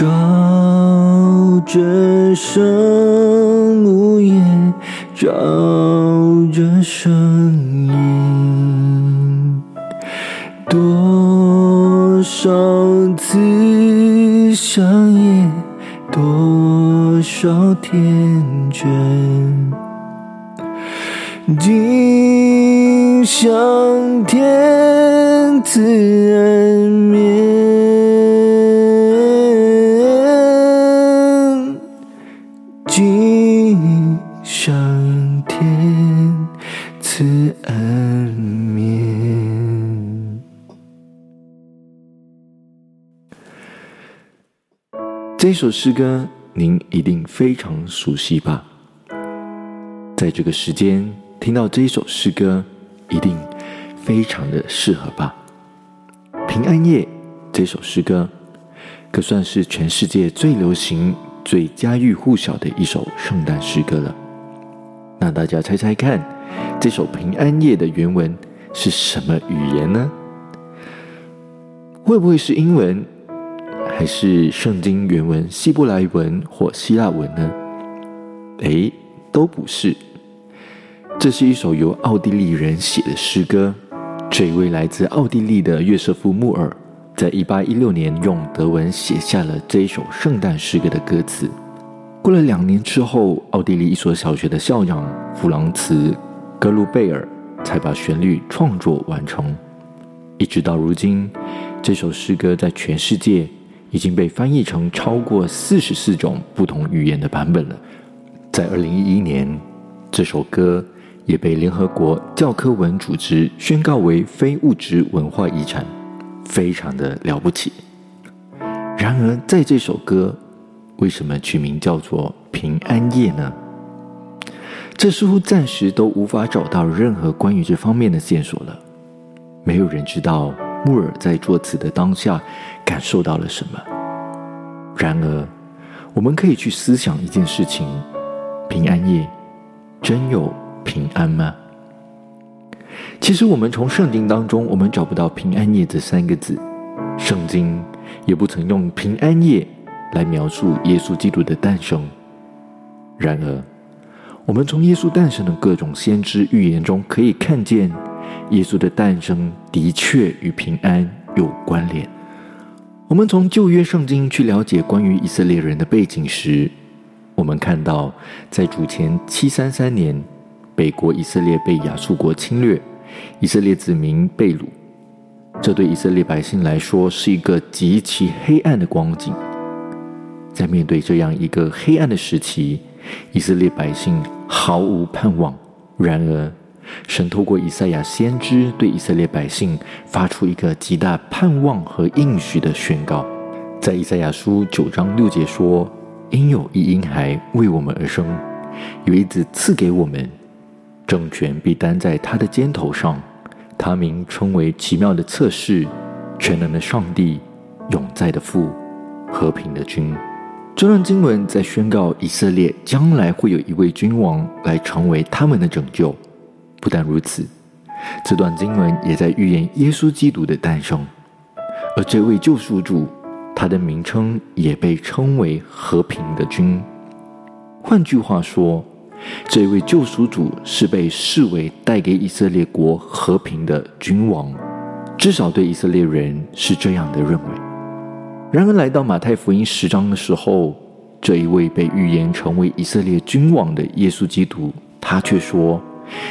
照着生木叶，照着声音，多少次想夜，多少天真。今向天赐恩今向天赐恩免。这首诗歌您一定非常熟悉吧？在这个时间。听到这一首诗歌，一定非常的适合吧？平安夜这首诗歌，可算是全世界最流行、最家喻户晓的一首圣诞诗歌了。那大家猜猜看，这首平安夜的原文是什么语言呢？会不会是英文，还是圣经原文希伯来文或希腊文呢？哎，都不是。这是一首由奥地利人写的诗歌。这位来自奥地利的约瑟夫·穆尔，在一八一六年用德文写下了这一首圣诞诗歌的歌词。过了两年之后，奥地利一所小学的校长弗朗茨·格鲁贝尔才把旋律创作完成。一直到如今，这首诗歌在全世界已经被翻译成超过四十四种不同语言的版本了。在二零一一年，这首歌。也被联合国教科文组织宣告为非物质文化遗产，非常的了不起。然而，在这首歌为什么取名叫做《平安夜》呢？这似乎暂时都无法找到任何关于这方面的线索了。没有人知道穆尔在作词的当下感受到了什么。然而，我们可以去思想一件事情：平安夜真有？平安吗？其实我们从圣经当中，我们找不到“平安夜”这三个字，圣经也不曾用“平安夜”来描述耶稣基督的诞生。然而，我们从耶稣诞生的各种先知预言中可以看见，耶稣的诞生的确与平安有关联。我们从旧约圣经去了解关于以色列人的背景时，我们看到在主前七三三年。北国以色列被亚述国侵略，以色列子民被掳，这对以色列百姓来说是一个极其黑暗的光景。在面对这样一个黑暗的时期，以色列百姓毫无盼望。然而，神透过以赛亚先知对以色列百姓发出一个极大盼望和应许的宣告，在以赛亚书九章六节说：“应有一婴孩为我们而生，有一子赐给我们。”政权必担在他的肩头上，他名称为奇妙的测试，全能的上帝，永在的父，和平的君。这段经文在宣告以色列将来会有一位君王来成为他们的拯救。不但如此，这段经文也在预言耶稣基督的诞生，而这位救赎主，他的名称也被称为和平的君。换句话说。这位救赎主是被视为带给以色列国和平的君王，至少对以色列人是这样的认为。然而，来到马太福音十章的时候，这一位被预言成为以色列君王的耶稣基督，他却说：“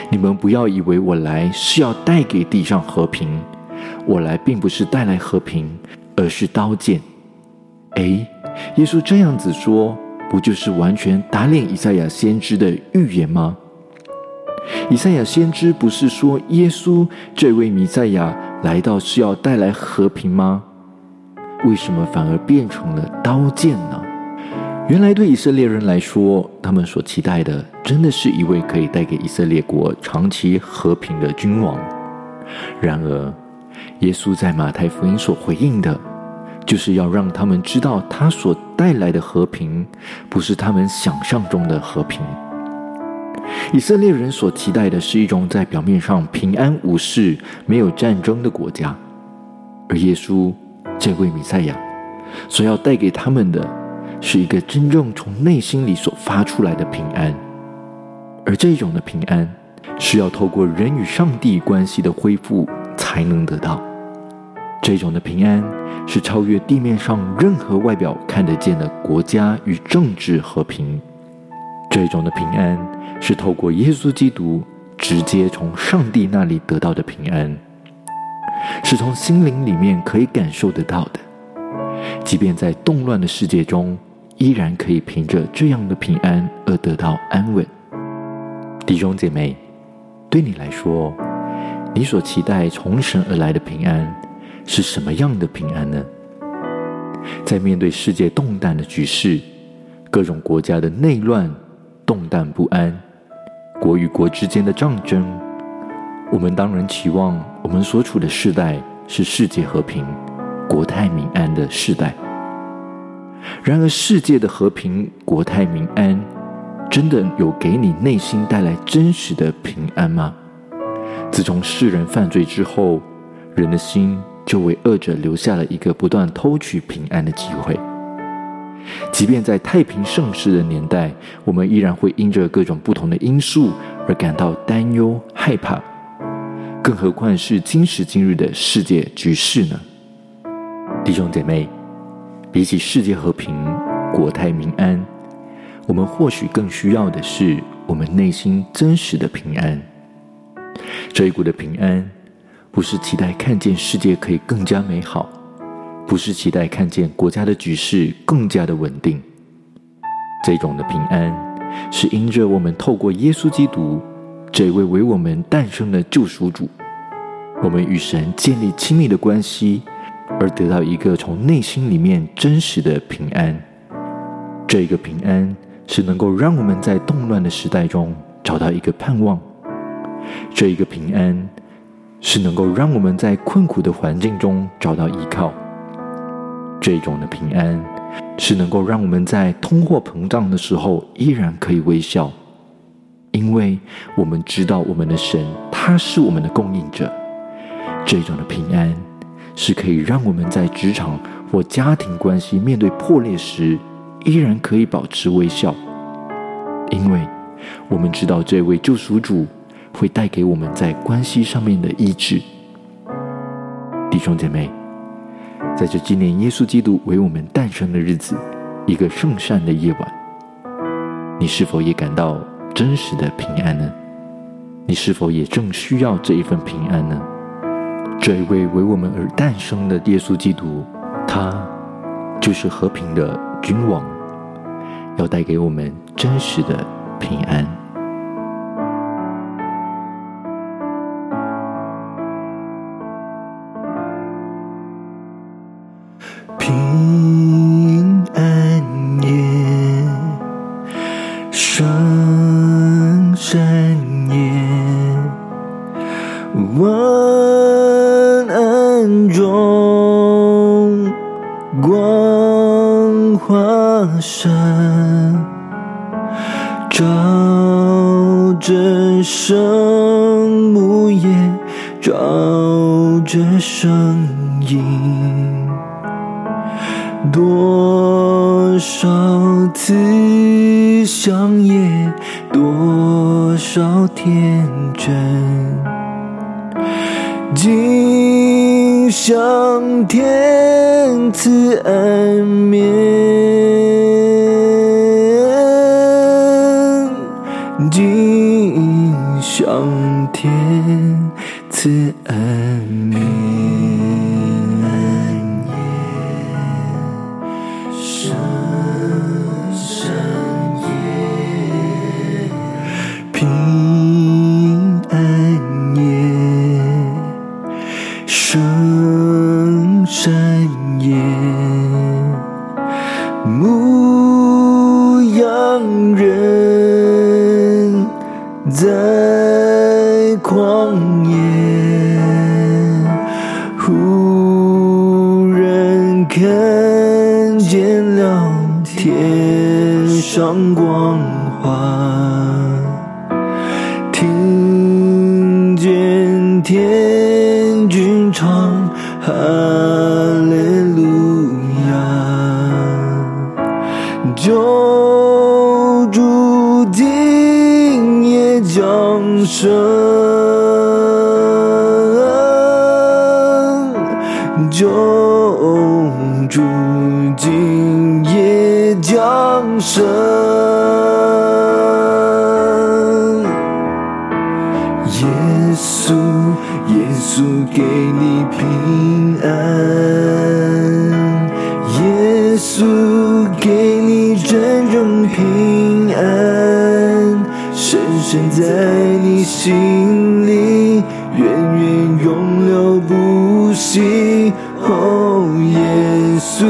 你们不要以为我来是要带给地上和平，我来并不是带来和平，而是刀剑。”哎，耶稣这样子说。不就是完全打脸以赛亚先知的预言吗？以赛亚先知不是说耶稣这位弥赛亚来到是要带来和平吗？为什么反而变成了刀剑呢？原来对以色列人来说，他们所期待的真的是一位可以带给以色列国长期和平的君王。然而，耶稣在马太福音所回应的。就是要让他们知道，他所带来的和平，不是他们想象中的和平。以色列人所期待的是一种在表面上平安无事、没有战争的国家，而耶稣这位弥赛亚所要带给他们的，是一个真正从内心里所发出来的平安。而这种的平安，是要透过人与上帝关系的恢复才能得到。这种的平安，是超越地面上任何外表看得见的国家与政治和平。这种的平安，是透过耶稣基督直接从上帝那里得到的平安，是从心灵里面可以感受得到的。即便在动乱的世界中，依然可以凭着这样的平安而得到安稳。弟兄姐妹，对你来说，你所期待从神而来的平安是什么样的平安呢？在面对世界动荡的局势，各种国家的内乱。动荡不安，国与国之间的战争，我们当然期望我们所处的世代是世界和平、国泰民安的世代。然而，世界的和平、国泰民安，真的有给你内心带来真实的平安吗？自从世人犯罪之后，人的心就为恶者留下了一个不断偷取平安的机会。即便在太平盛世的年代，我们依然会因着各种不同的因素而感到担忧、害怕。更何况是今时今日的世界局势呢？弟兄姐妹，比起世界和平、国泰民安，我们或许更需要的是我们内心真实的平安。这一股的平安，不是期待看见世界可以更加美好。不是期待看见国家的局势更加的稳定，这种的平安，是因着我们透过耶稣基督这位为我们诞生的救赎主，我们与神建立亲密的关系，而得到一个从内心里面真实的平安。这个平安是能够让我们在动乱的时代中找到一个盼望，这一个平安是能够让我们在困苦的环境中找到依靠。这种的平安，是能够让我们在通货膨胀的时候依然可以微笑，因为我们知道我们的神他是我们的供应者。这种的平安，是可以让我们在职场或家庭关系面对破裂时，依然可以保持微笑，因为我们知道这位救赎主会带给我们在关系上面的医治。弟兄姐妹。在这纪念耶稣基督为我们诞生的日子，一个圣善的夜晚，你是否也感到真实的平安呢？你是否也正需要这一份平安呢？这一位为我们而诞生的耶稣基督，他就是和平的君王，要带给我们真实的平安。昏安中光华山照着生木叶，照着声音。多少次相？今向天赐安眠。天赐看见了天上光华，听见天君唱哈利路亚，就注定也降生，生，耶稣，耶稣给你平安，耶稣给你真正平安，深深在你心里，源源永流不息。哦，耶稣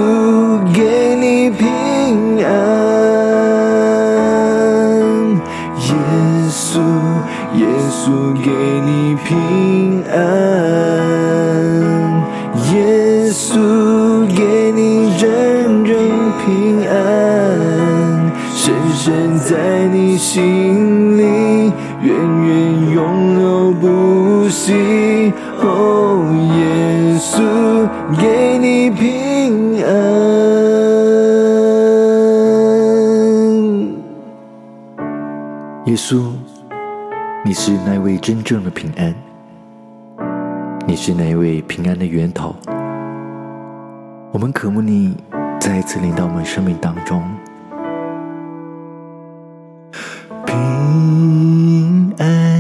给哦，耶稣，给你平安。耶稣，你是那位真正的平安，你是那位平安的源头。我们渴慕你再一次临到我们生命当中。平安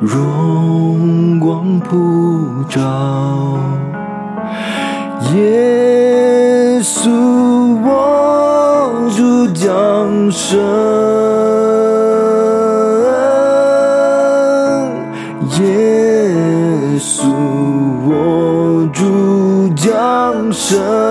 荣光普照。耶稣，我主降生。耶稣，我主降生。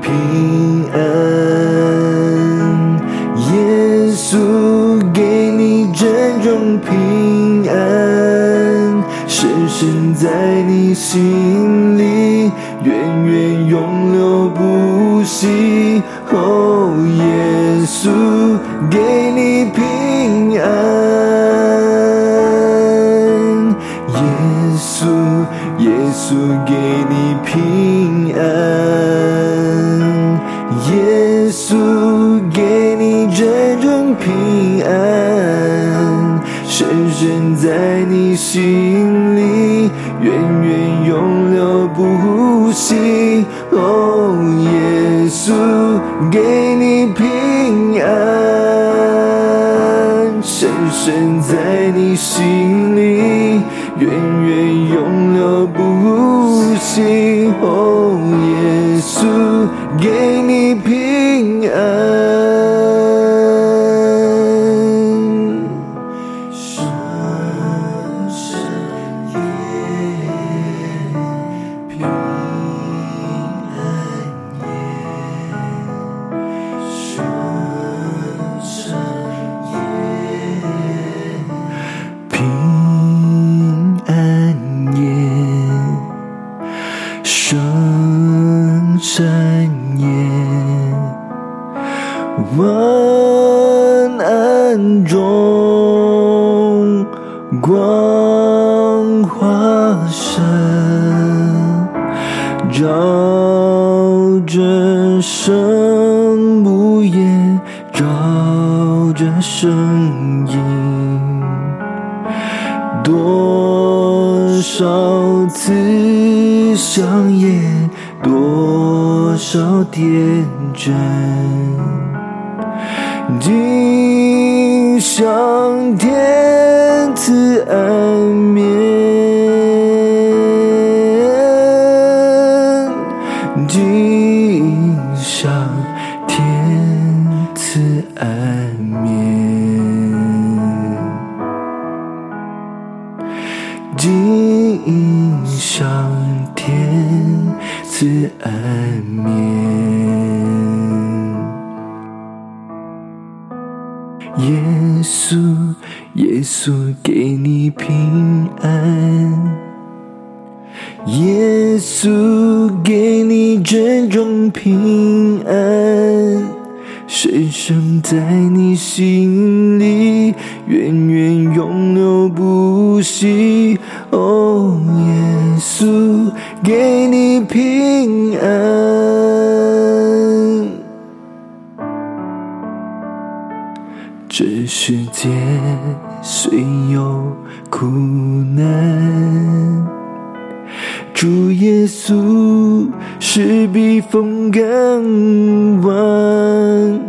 平安，耶稣给你真正平安，深深在你心心里，源远永流不息。华生，照着生木叶，照着声音，多少次香烟，多少天真。地向天。赐安今深深在你心里，源远永流不息。哦，耶稣，给你平安。这世界虽有苦难，耶稣是避风港湾，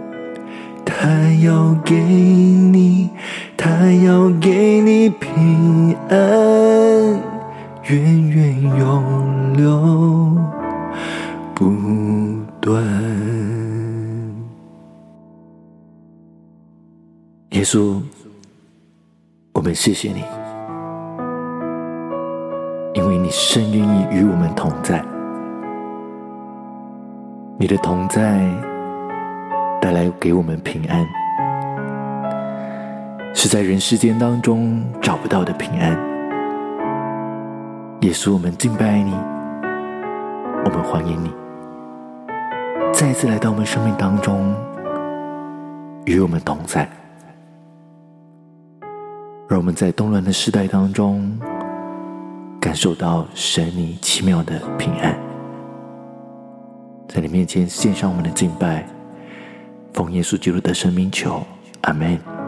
他要给你，他要给你平安，源源永流不断。耶稣，我们谢谢你，你甚愿意与我们同在。你的同在带来给我们平安，是在人世间当中找不到的平安。耶稣，我们敬拜你，我们欢迎你，再次来到我们生命当中，与我们同在。让我们在动乱的时代当中，感受到神你奇妙的平安，在你面前献上我们的敬拜，奉耶稣基督的生命求，阿门。